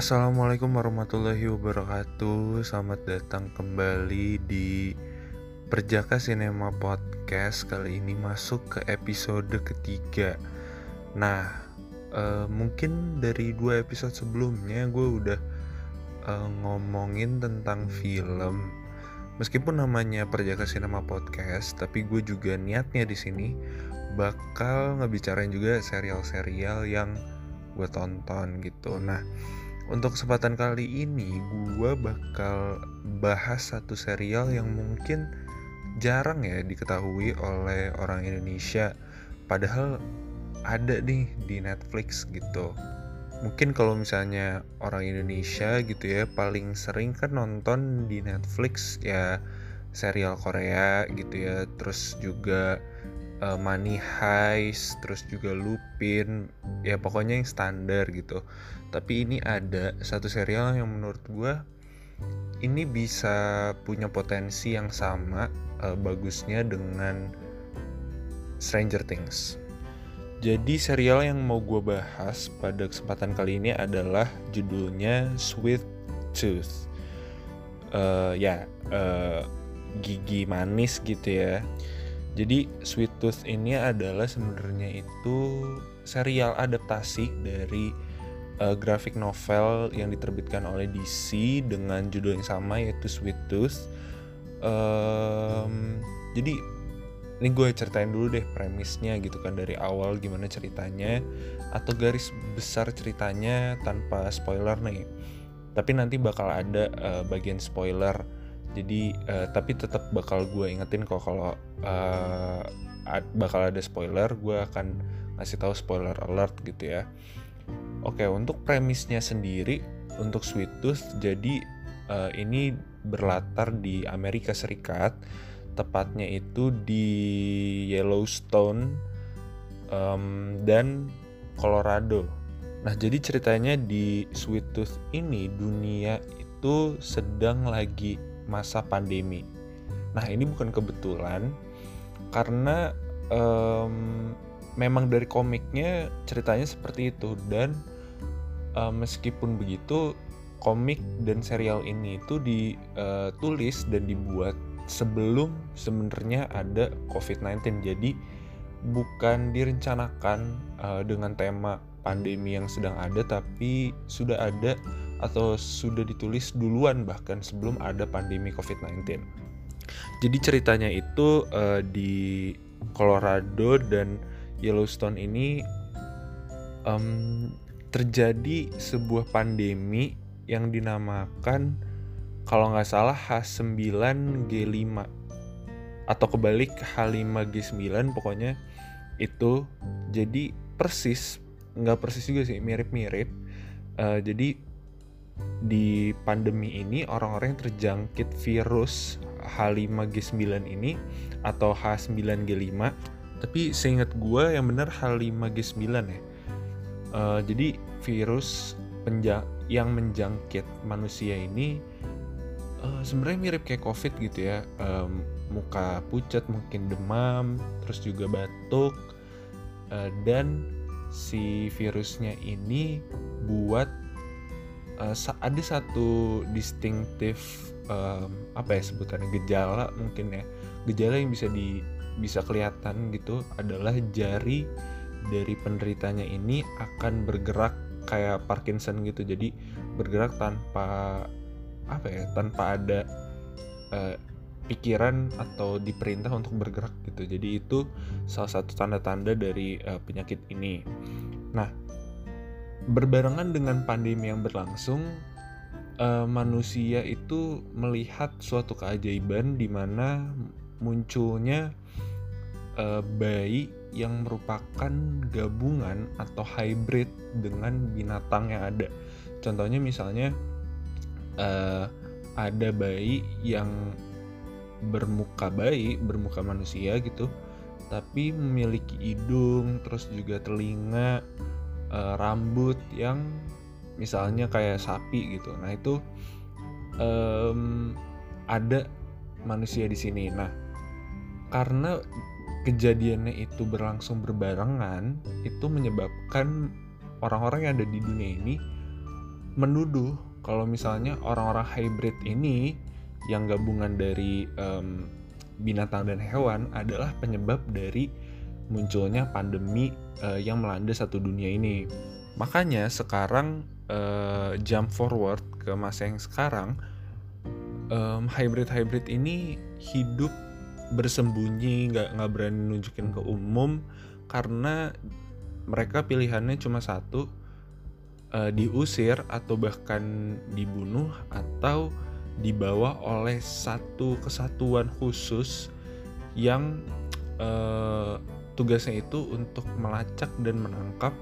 Assalamualaikum warahmatullahi wabarakatuh. Selamat datang kembali di Perjaka Cinema Podcast. Kali ini masuk ke episode ketiga. Nah, uh, mungkin dari dua episode sebelumnya gue udah uh, ngomongin tentang film. Meskipun namanya Perjaka Cinema Podcast Tapi gue juga niatnya di sini bakal ngebicarain juga serial-serial yang gue tonton gitu. Nah, untuk kesempatan kali ini gue bakal bahas satu serial yang mungkin jarang ya diketahui oleh orang Indonesia. Padahal ada nih di Netflix gitu. Mungkin kalau misalnya orang Indonesia gitu ya paling sering kan nonton di Netflix ya serial Korea gitu ya. Terus juga uh, Money Heist terus juga Lupin ya pokoknya yang standar gitu tapi ini ada satu serial yang menurut gue ini bisa punya potensi yang sama uh, bagusnya dengan Stranger Things. Jadi serial yang mau gue bahas pada kesempatan kali ini adalah judulnya Sweet Tooth. Uh, ya, uh, gigi manis gitu ya. Jadi Sweet Tooth ini adalah sebenarnya itu serial adaptasi dari uh, graphic novel yang diterbitkan oleh DC dengan judul yang sama yaitu Sweet Tooth. Um, jadi ini gue ceritain dulu deh premisnya gitu kan dari awal gimana ceritanya atau garis besar ceritanya tanpa spoiler nih. Tapi nanti bakal ada uh, bagian spoiler. Jadi uh, tapi tetap bakal gue ingetin kok kalau uh, bakal ada spoiler, gue akan ngasih tahu spoiler alert gitu ya. Oke, untuk premisnya sendiri untuk Sweet Tooth jadi uh, ini berlatar di Amerika Serikat, tepatnya itu di Yellowstone um, dan Colorado. Nah, jadi ceritanya di Sweet Tooth ini dunia itu sedang lagi masa pandemi. Nah, ini bukan kebetulan karena um, memang dari komiknya ceritanya seperti itu dan uh, meskipun begitu komik dan serial ini itu ditulis uh, dan dibuat sebelum sebenarnya ada COVID-19 jadi bukan direncanakan uh, dengan tema pandemi yang sedang ada tapi sudah ada atau sudah ditulis duluan bahkan sebelum ada pandemi COVID-19. Jadi ceritanya itu uh, di Colorado dan Yellowstone ini um, terjadi sebuah pandemi yang dinamakan kalau nggak salah H9G5 atau kebalik H5G9 pokoknya itu jadi persis nggak persis juga sih mirip-mirip uh, jadi di pandemi ini orang-orang yang terjangkit virus H5G9 ini atau H9G5 tapi seingat gue yang benar H5G9 ya. Uh, jadi virus penja yang menjangkit manusia ini uh, sebenarnya mirip kayak covid gitu ya. Um, muka pucat mungkin demam terus juga batuk. Uh, dan si virusnya ini buat uh, ada satu distinctive um, apa ya sebutannya gejala mungkin ya. Gejala yang bisa di bisa kelihatan gitu adalah jari dari penderitanya ini akan bergerak kayak Parkinson gitu. Jadi bergerak tanpa apa ya tanpa ada uh, pikiran atau diperintah untuk bergerak gitu. Jadi itu salah satu tanda-tanda dari uh, penyakit ini. Nah berbarengan dengan pandemi yang berlangsung uh, manusia itu melihat suatu keajaiban di mana munculnya uh, bayi yang merupakan gabungan atau hybrid dengan binatang yang ada. Contohnya misalnya uh, ada bayi yang bermuka bayi, bermuka manusia gitu, tapi memiliki hidung, terus juga telinga, uh, rambut yang misalnya kayak sapi gitu. Nah itu um, ada manusia di sini. Nah karena kejadiannya itu berlangsung berbarengan itu menyebabkan orang-orang yang ada di dunia ini menuduh kalau misalnya orang-orang hybrid ini yang gabungan dari um, binatang dan hewan adalah penyebab dari munculnya pandemi uh, yang melanda satu dunia ini. Makanya sekarang uh, jump forward ke masa yang sekarang, um, hybrid-hybrid ini hidup bersembunyi, nggak nggak berani nunjukin ke umum karena mereka pilihannya cuma satu, uh, diusir atau bahkan dibunuh atau dibawa oleh satu kesatuan khusus yang uh, tugasnya itu untuk melacak dan menangkap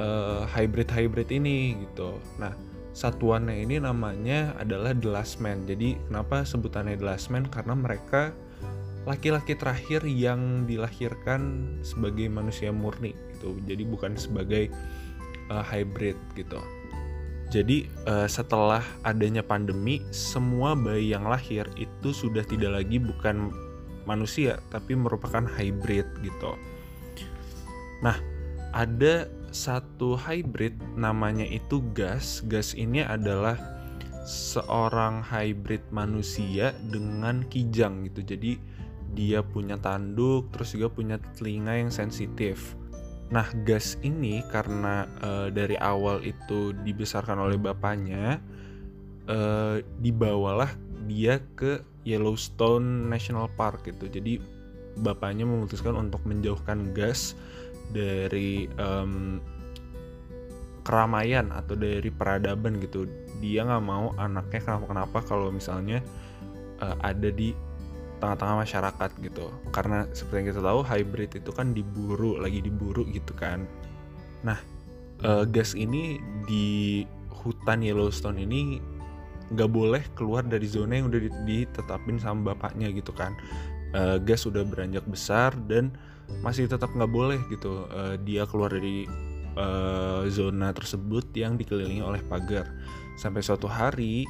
uh, hybrid-hybrid ini gitu. Nah, satuannya ini namanya adalah The Last Man. Jadi, kenapa sebutannya The Last Man? Karena mereka laki-laki terakhir yang dilahirkan sebagai manusia murni gitu. Jadi bukan sebagai uh, hybrid gitu. Jadi uh, setelah adanya pandemi, semua bayi yang lahir itu sudah tidak lagi bukan manusia tapi merupakan hybrid gitu. Nah, ada satu hybrid namanya itu gas. Gas ini adalah seorang hybrid manusia dengan kijang gitu. Jadi dia punya tanduk terus juga punya telinga yang sensitif. Nah, gas ini karena e, dari awal itu dibesarkan oleh bapaknya, e, dibawalah dia ke Yellowstone National Park gitu. Jadi bapaknya memutuskan untuk menjauhkan gas dari um, keramaian atau dari peradaban gitu. Dia nggak mau anaknya kenapa-kenapa kalau misalnya uh, ada di tengah-tengah masyarakat gitu. Karena seperti yang kita tahu hybrid itu kan diburu, lagi diburu gitu kan. Nah, uh, gas ini di hutan Yellowstone ini nggak boleh keluar dari zona yang udah ditetapin sama bapaknya gitu kan. Uh, gas sudah beranjak besar dan masih tetap nggak boleh gitu uh, dia keluar dari uh, zona tersebut yang dikelilingi oleh pagar. Sampai suatu hari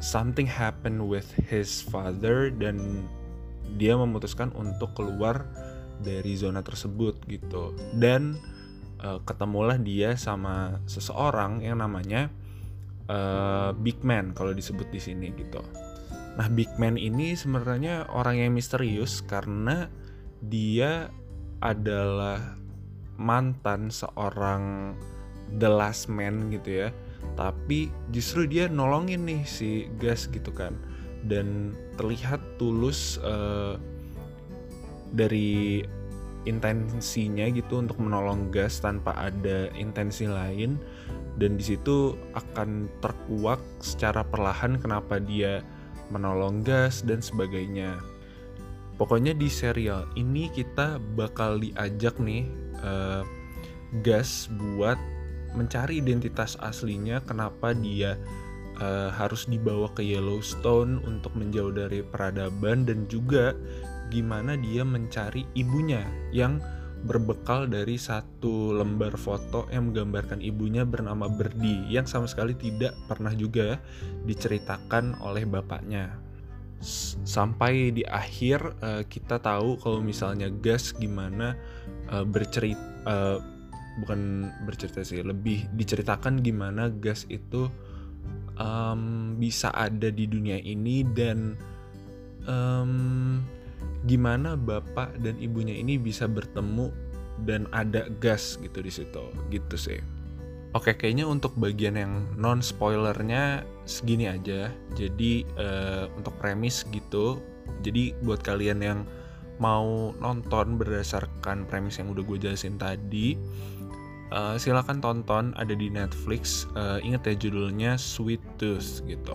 something happened with his father dan dia memutuskan untuk keluar dari zona tersebut gitu. Dan uh, ketemulah dia sama seseorang yang namanya uh, big man kalau disebut di sini gitu. Nah, big man ini sebenarnya orang yang misterius karena dia adalah mantan seorang the last man gitu ya. Tapi justru dia nolongin nih si Gas gitu kan. Dan terlihat tulus uh, dari intensinya gitu untuk menolong Gas tanpa ada intensi lain dan di situ akan terkuak secara perlahan kenapa dia menolong gas dan sebagainya. Pokoknya di serial ini kita bakal diajak nih uh, gas buat mencari identitas aslinya kenapa dia uh, harus dibawa ke Yellowstone untuk menjauh dari peradaban dan juga gimana dia mencari ibunya yang berbekal dari satu lembar foto yang menggambarkan ibunya bernama Berdi yang sama sekali tidak pernah juga diceritakan oleh bapaknya. Sampai di akhir uh, kita tahu kalau misalnya Gas gimana uh, bercerita uh, bukan bercerita sih, lebih diceritakan gimana Gas itu bisa ada di dunia ini dan gimana bapak dan ibunya ini bisa bertemu dan ada gas gitu di situ gitu sih Oke, kayaknya untuk bagian yang non spoilernya segini aja. Jadi uh, untuk premis gitu. Jadi buat kalian yang mau nonton berdasarkan premis yang udah gue jelasin tadi, uh, silakan tonton. Ada di Netflix. Uh, ingat ya judulnya Sweet Tooth gitu.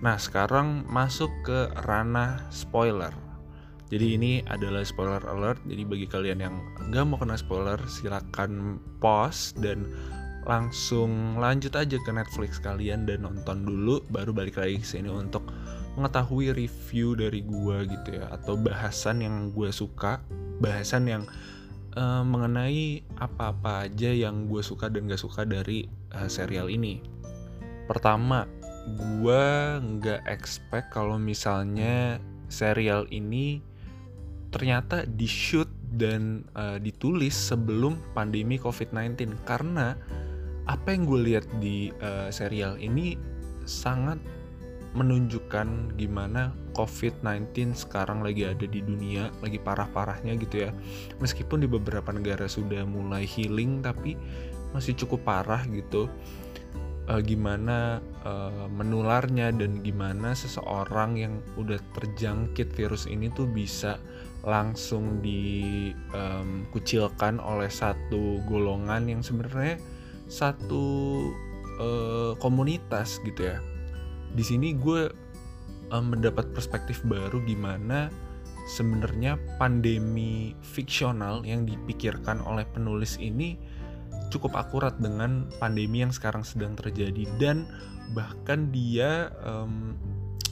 Nah sekarang masuk ke ranah spoiler. Jadi ini adalah spoiler alert. Jadi bagi kalian yang nggak mau kena spoiler, silakan pause dan langsung lanjut aja ke Netflix kalian dan nonton dulu, baru balik lagi ke sini untuk mengetahui review dari gua gitu ya, atau bahasan yang gue suka, bahasan yang uh, mengenai apa-apa aja yang gue suka dan gak suka dari uh, serial ini. Pertama, gue nggak expect kalau misalnya serial ini ternyata di shoot dan uh, ditulis sebelum pandemi COVID-19 karena apa yang gue lihat di uh, serial ini sangat menunjukkan gimana COVID-19 sekarang lagi ada di dunia, lagi parah-parahnya gitu ya. Meskipun di beberapa negara sudah mulai healing, tapi masih cukup parah gitu. E, gimana e, menularnya dan gimana seseorang yang udah terjangkit virus ini tuh bisa langsung dikucilkan oleh satu golongan yang sebenarnya satu e, komunitas gitu ya. Di sini gue um, mendapat perspektif baru gimana sebenarnya pandemi fiksional yang dipikirkan oleh penulis ini cukup akurat dengan pandemi yang sekarang sedang terjadi. Dan bahkan dia um,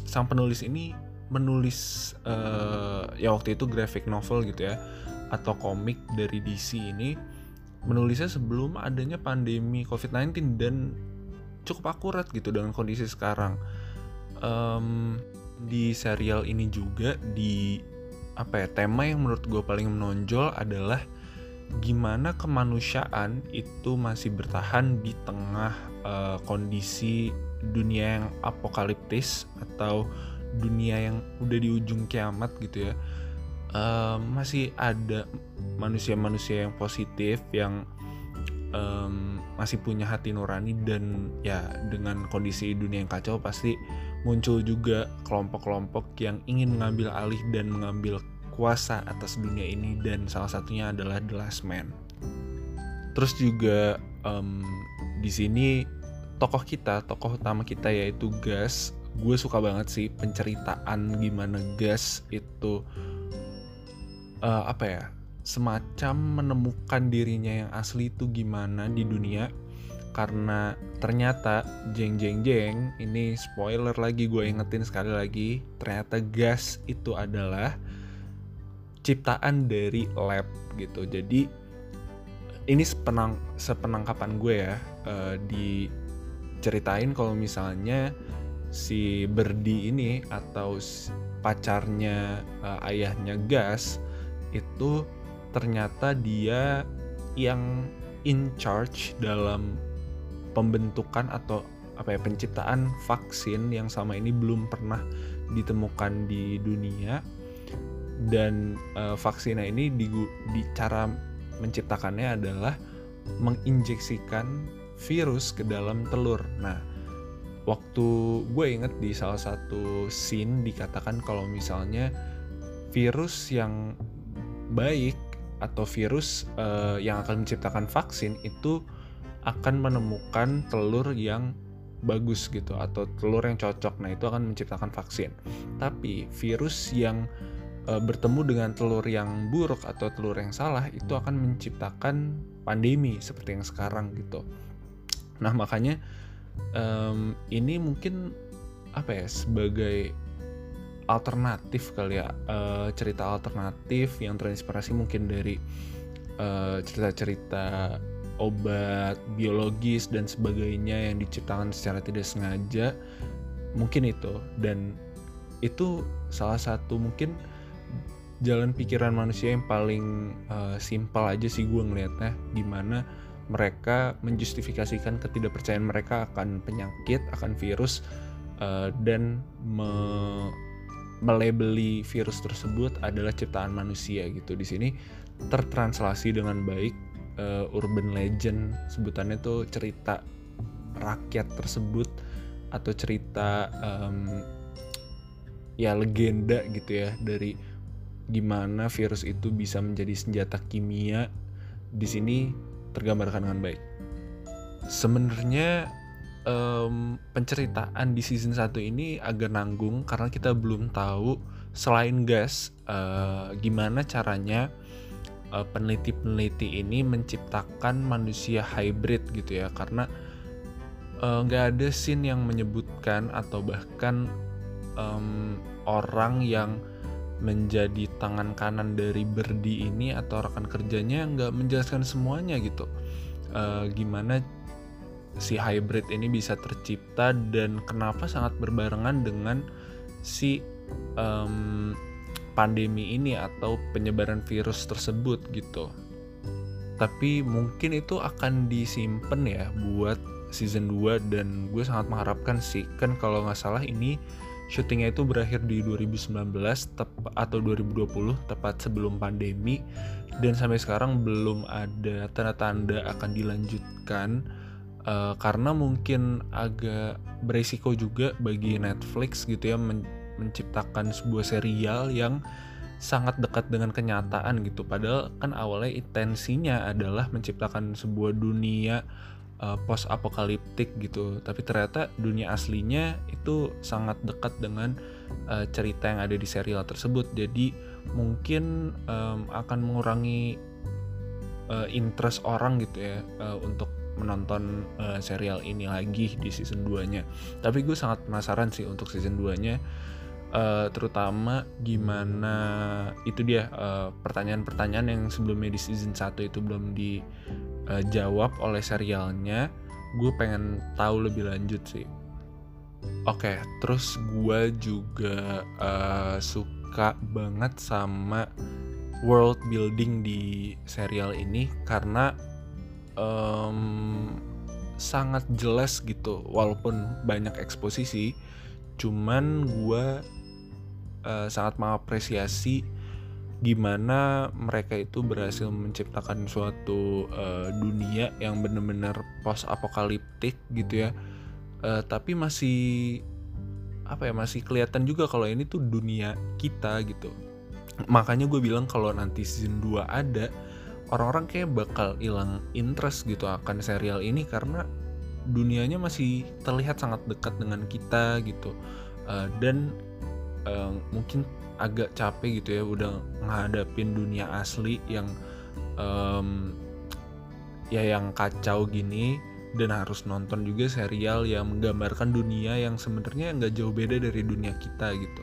sang penulis ini menulis uh, ya waktu itu graphic novel gitu ya atau komik dari DC ini menulisnya sebelum adanya pandemi COVID-19 dan cukup akurat gitu dengan kondisi sekarang. Um, di serial ini juga di apa ya tema yang menurut gue paling menonjol adalah gimana kemanusiaan itu masih bertahan di tengah uh, kondisi dunia yang apokaliptis atau dunia yang udah di ujung kiamat gitu ya uh, masih ada manusia-manusia yang positif yang um, masih punya hati nurani dan ya dengan kondisi dunia yang kacau pasti muncul juga kelompok-kelompok yang ingin mengambil alih dan mengambil kuasa atas dunia ini dan salah satunya adalah The Last Man. Terus juga um, di sini tokoh kita, tokoh utama kita yaitu Gas. Gue suka banget sih penceritaan gimana Gas itu uh, apa ya semacam menemukan dirinya yang asli itu gimana di dunia. Karena ternyata jeng jeng jeng ini spoiler lagi gue ingetin sekali lagi ternyata gas itu adalah ciptaan dari lab gitu. Jadi ini sepenang sepenangkapan gue ya uh, diceritain kalau misalnya si Berdi ini atau pacarnya uh, ayahnya gas itu ternyata dia yang in charge dalam pembentukan atau apa ya penciptaan vaksin yang sama ini belum pernah ditemukan di dunia dan uh, vaksinnya ini di, di cara menciptakannya adalah menginjeksikan virus ke dalam telur. Nah, waktu gue inget di salah satu scene dikatakan kalau misalnya virus yang baik atau virus uh, yang akan menciptakan vaksin itu akan menemukan telur yang bagus gitu atau telur yang cocok. Nah, itu akan menciptakan vaksin. Tapi virus yang uh, bertemu dengan telur yang buruk atau telur yang salah itu akan menciptakan pandemi seperti yang sekarang gitu. Nah, makanya um, ini mungkin apa ya sebagai alternatif kali ya uh, cerita alternatif yang terinspirasi mungkin dari eh, cerita-cerita uh, obat biologis dan sebagainya yang diciptakan secara tidak sengaja mungkin itu. Dan itu salah satu mungkin jalan pikiran manusia yang paling uh, simpel aja sih gue ngelihatnya di mana mereka menjustifikasikan ketidakpercayaan mereka akan penyakit akan virus uh, dan me melebeli virus tersebut adalah ciptaan manusia gitu. Di sini tertranslasi dengan baik uh, urban legend sebutannya tuh cerita rakyat tersebut atau cerita um, ya legenda gitu ya dari gimana virus itu bisa menjadi senjata kimia di sini tergambarkan dengan baik. Sebenarnya um, penceritaan di season 1 ini agak nanggung karena kita belum tahu selain gas uh, gimana caranya uh, peneliti-peneliti ini menciptakan manusia hybrid gitu ya karena nggak uh, ada scene yang menyebutkan atau bahkan um, orang yang menjadi tangan kanan dari Berdi ini atau rekan kerjanya nggak menjelaskan semuanya gitu uh, gimana si hybrid ini bisa tercipta dan kenapa sangat berbarengan dengan si um, pandemi ini atau penyebaran virus tersebut gitu. tapi mungkin itu akan disimpan ya buat season 2 dan gue sangat mengharapkan sih kan kalau nggak salah ini syutingnya itu berakhir di 2019 tep atau 2020 tepat sebelum pandemi. Dan sampai sekarang belum ada tanda-tanda akan dilanjutkan uh, karena mungkin agak beresiko juga bagi Netflix gitu ya men menciptakan sebuah serial yang sangat dekat dengan kenyataan gitu. Padahal kan awalnya intensinya adalah menciptakan sebuah dunia uh, eh, post apokaliptik gitu. Tapi ternyata dunia aslinya itu sangat dekat dengan uh, cerita yang ada di serial tersebut. Jadi mungkin um, akan mengurangi uh, interest orang gitu ya uh, untuk menonton uh, serial ini lagi di season 2 nya tapi gue sangat penasaran sih untuk season 2 nya uh, terutama gimana itu dia pertanyaan-pertanyaan uh, yang sebelumnya di season 1 itu belum di uh, jawab oleh serialnya gue pengen tahu lebih lanjut sih. Oke okay, terus gue juga uh, suka banget sama world building di serial ini karena um, sangat jelas gitu walaupun banyak eksposisi. Cuman gue uh, sangat mengapresiasi gimana mereka itu berhasil menciptakan suatu uh, dunia yang benar-benar post apokaliptik gitu ya. Uh, tapi masih apa ya masih kelihatan juga kalau ini tuh dunia kita gitu. Makanya gue bilang kalau nanti season 2 ada orang-orang kayak bakal hilang interest gitu akan serial ini karena dunianya masih terlihat sangat dekat dengan kita gitu. Uh, dan uh, mungkin agak capek gitu ya udah ngadapin dunia asli yang um, ya yang kacau gini dan harus nonton juga serial yang menggambarkan dunia yang sebenarnya nggak jauh beda dari dunia kita gitu.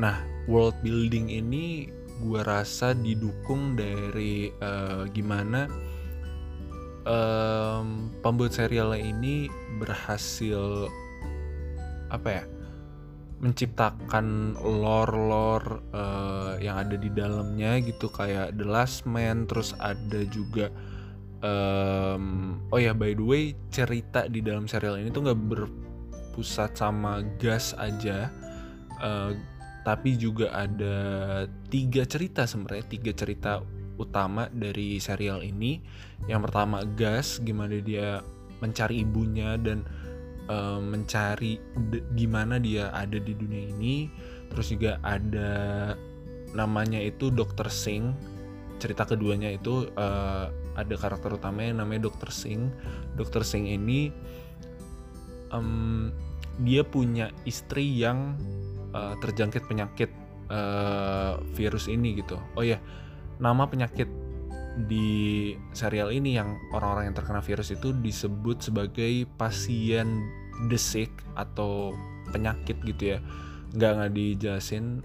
Nah, world building ini gue rasa didukung dari uh, gimana um, pembuat serial ini berhasil apa ya menciptakan lore-lore uh, yang ada di dalamnya gitu kayak The Last Man terus ada juga um, oh ya by the way cerita di dalam serial ini tuh nggak berpusat sama gas aja uh, tapi juga ada tiga cerita sebenarnya tiga cerita utama dari serial ini. Yang pertama gas gimana dia mencari ibunya dan uh, mencari gimana dia ada di dunia ini terus juga ada namanya itu Dr. Singh cerita keduanya itu uh, ada karakter utamanya namanya Dr. Singh Dr. Singh ini um, dia punya istri yang uh, terjangkit penyakit uh, virus ini gitu oh ya nama penyakit di serial ini yang orang-orang yang terkena virus itu disebut sebagai pasien desik atau penyakit gitu ya. Nggak nggak dijelasin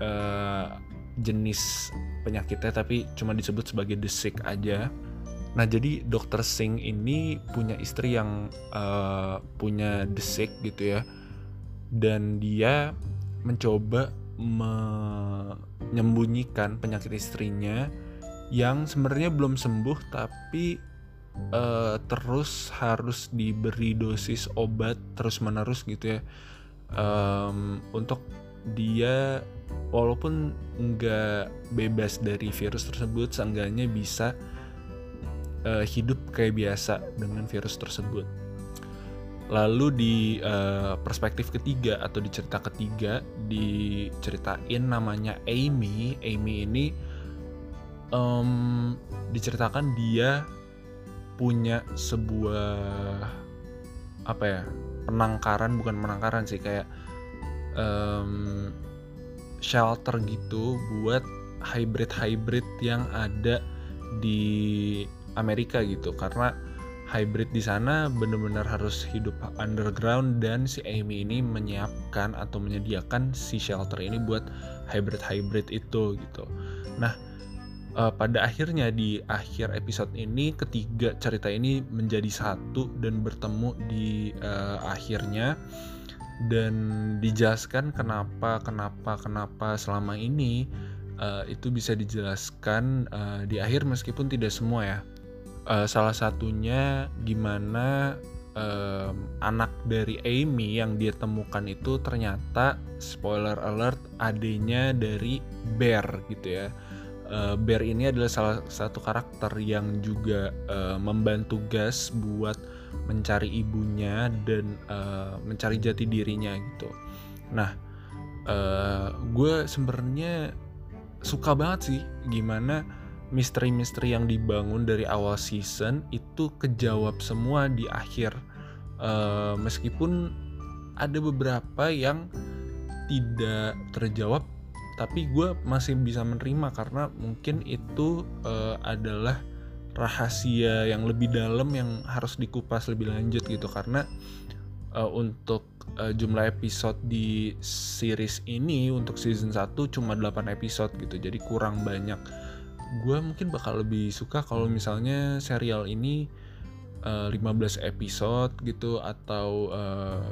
uh, jenis penyakitnya tapi cuma disebut sebagai desik aja. Nah jadi dokter Singh ini punya istri yang uh, punya desik gitu ya. Dan dia mencoba menyembunyikan penyakit istrinya yang sebenarnya belum sembuh tapi uh, terus harus diberi dosis obat terus menerus gitu ya. Um, untuk dia walaupun nggak bebas dari virus tersebut seenggaknya bisa uh, hidup kayak biasa dengan virus tersebut. Lalu di uh, perspektif ketiga atau di cerita ketiga diceritain namanya Amy. Amy ini um, diceritakan dia punya sebuah apa ya penangkaran bukan penangkaran sih kayak um, shelter gitu buat hybrid hybrid yang ada di Amerika gitu karena hybrid di sana benar-benar harus hidup underground dan si Amy ini menyiapkan atau menyediakan si shelter ini buat hybrid hybrid itu gitu. Nah uh, pada akhirnya di akhir episode ini ketiga cerita ini menjadi satu dan bertemu di uh, akhirnya. Dan dijelaskan kenapa kenapa kenapa selama ini uh, itu bisa dijelaskan uh, di akhir meskipun tidak semua ya. Uh, salah satunya gimana um, anak dari Amy yang dia temukan itu ternyata spoiler alert adanya dari Bear gitu ya uh, Bear ini adalah salah satu karakter yang juga uh, membantu Gas buat mencari ibunya dan uh, mencari jati dirinya gitu. Nah, uh, gue sebenarnya suka banget sih gimana misteri-misteri yang dibangun dari awal season itu kejawab semua di akhir. Uh, meskipun ada beberapa yang tidak terjawab, tapi gue masih bisa menerima karena mungkin itu uh, adalah rahasia yang lebih dalam yang harus dikupas lebih lanjut gitu. Karena uh, untuk uh, jumlah episode di series ini untuk season 1 cuma 8 episode gitu. Jadi kurang banyak. Gue mungkin bakal lebih suka kalau misalnya serial ini uh, 15 episode gitu atau uh,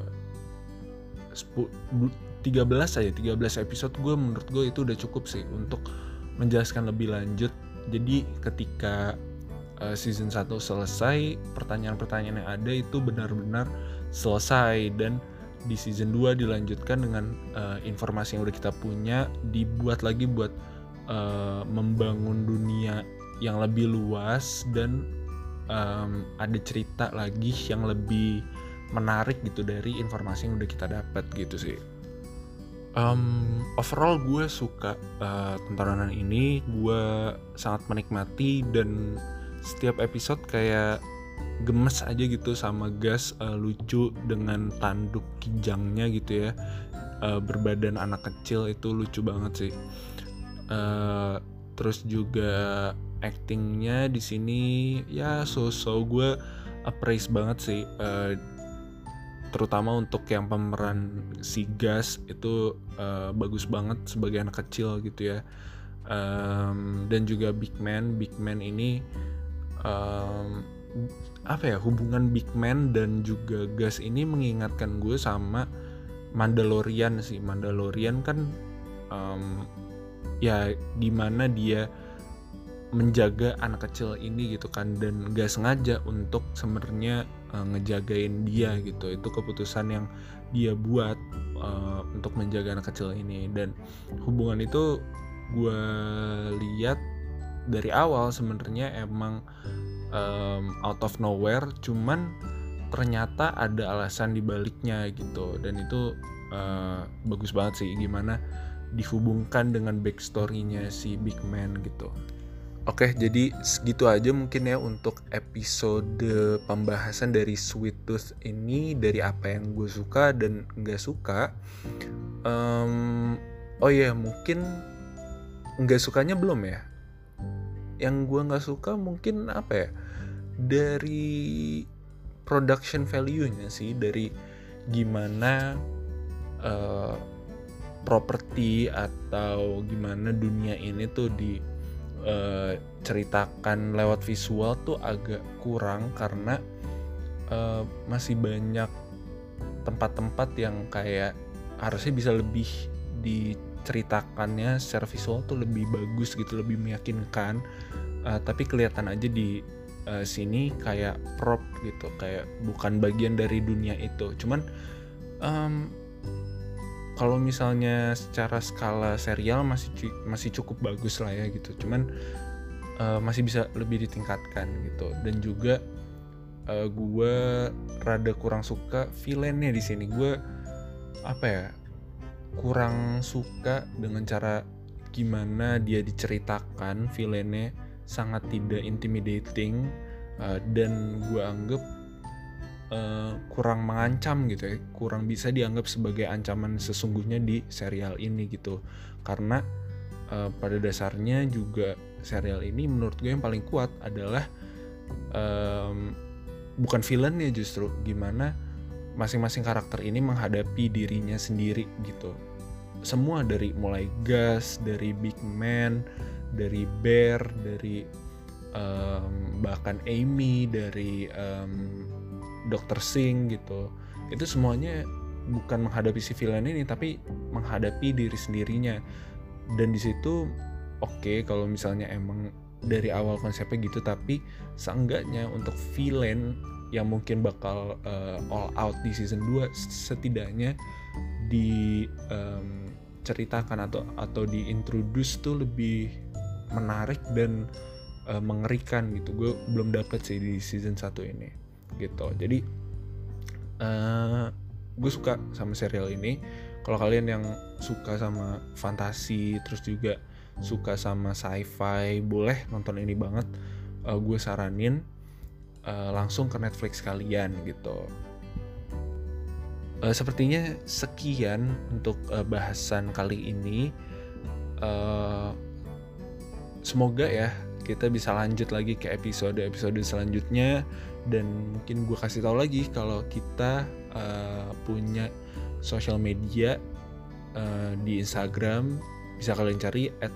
13 aja 13 episode gue menurut gue itu udah cukup sih untuk menjelaskan lebih lanjut jadi ketika uh, season 1 selesai, pertanyaan-pertanyaan yang ada itu benar-benar selesai dan di season 2 dilanjutkan dengan uh, informasi yang udah kita punya dibuat lagi buat uh, membangun dunia yang lebih luas dan um, ada cerita lagi yang lebih menarik gitu dari informasi yang udah kita dapat gitu sih. Um, overall gue suka uh, tontonan ini, gue sangat menikmati dan setiap episode kayak gemes aja gitu sama gas uh, lucu dengan tanduk kijangnya gitu ya. Uh, berbadan anak kecil itu lucu banget sih. Uh, terus juga actingnya di sini ya so-so. Gue appraise banget sih uh, terutama untuk yang pemeran si gas itu uh, bagus banget sebagai anak kecil gitu ya. Um, dan juga Big Man. Big Man ini um, apa ya hubungan Big Man dan juga Gas ini mengingatkan gue sama Mandalorian sih. Mandalorian kan um, ya gimana dia menjaga anak kecil ini gitu kan. Dan gak sengaja untuk sebenarnya uh, ngejagain dia gitu. Itu keputusan yang dia buat uh, untuk menjaga anak kecil ini. Dan hubungan itu gue lihat dari awal sebenarnya emang um, out of nowhere cuman ternyata ada alasan dibaliknya gitu. Dan itu uh, bagus banget sih gimana dihubungkan dengan backstorynya si Big Man gitu. Oke, jadi segitu aja mungkin ya untuk episode pembahasan dari Sweet Tooth ini dari apa yang gue suka dan nggak suka. Um, oh ya, yeah, mungkin nggak sukanya belum ya yang gue nggak suka mungkin apa ya dari production value-nya sih dari gimana uh, properti atau gimana dunia ini tuh di uh, ceritakan lewat visual tuh agak kurang karena uh, masih banyak tempat-tempat yang kayak harusnya bisa lebih di ceritakannya secara visual tuh lebih bagus gitu lebih meyakinkan uh, tapi kelihatan aja di uh, sini kayak prop gitu kayak bukan bagian dari dunia itu. Cuman um, kalau misalnya secara skala serial masih masih cukup bagus lah ya gitu. Cuman uh, masih bisa lebih ditingkatkan gitu. Dan juga uh, gue rada kurang suka villainnya di sini. Gue apa ya kurang suka dengan cara gimana dia diceritakan villainnya sangat tidak intimidating uh, dan gue anggap uh, kurang mengancam gitu ya kurang bisa dianggap sebagai ancaman sesungguhnya di serial ini gitu. Karena uh, pada dasarnya juga serial ini menurut gue yang paling kuat adalah um, bukan villainnya justru gimana masing-masing karakter ini menghadapi dirinya sendiri gitu. Semua dari mulai Gas dari Big Man dari Bear dari um, bahkan Amy dari um, Dr. Singh gitu. Itu semuanya bukan menghadapi si villain ini tapi menghadapi diri sendirinya. Dan di situ oke okay kalau misalnya emang dari awal konsepnya gitu tapi seenggaknya untuk villain yang mungkin bakal uh, all out di season 2 setidaknya diceritakan um, atau atau diintroduce tuh lebih menarik dan uh, mengerikan gitu. Gue belum dapet sih di season 1 ini gitu. Jadi uh, gue suka sama serial ini. Kalau kalian yang suka sama fantasi terus juga suka sama sci-fi boleh nonton ini banget. Uh, gue saranin uh, langsung ke Netflix kalian gitu. Uh, sepertinya sekian untuk uh, bahasan kali ini. Uh, semoga ya kita bisa lanjut lagi ke episode-episode selanjutnya. Dan mungkin gue kasih tahu lagi kalau kita uh, punya sosial media uh, di Instagram. Bisa kalian cari at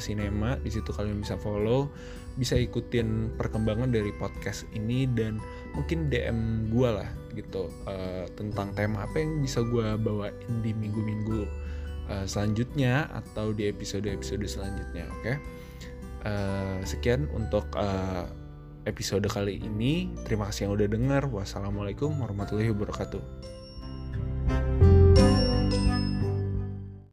cinema di situ kalian bisa follow bisa ikutin perkembangan dari podcast ini dan mungkin DM gue lah gitu uh, tentang tema apa yang bisa gue bawain di minggu-minggu uh, selanjutnya atau di episode-episode selanjutnya oke? okay? Uh, sekian untuk uh, episode kali ini. Terima kasih yang udah dengar wassalamualaikum warahmatullahi wabarakatuh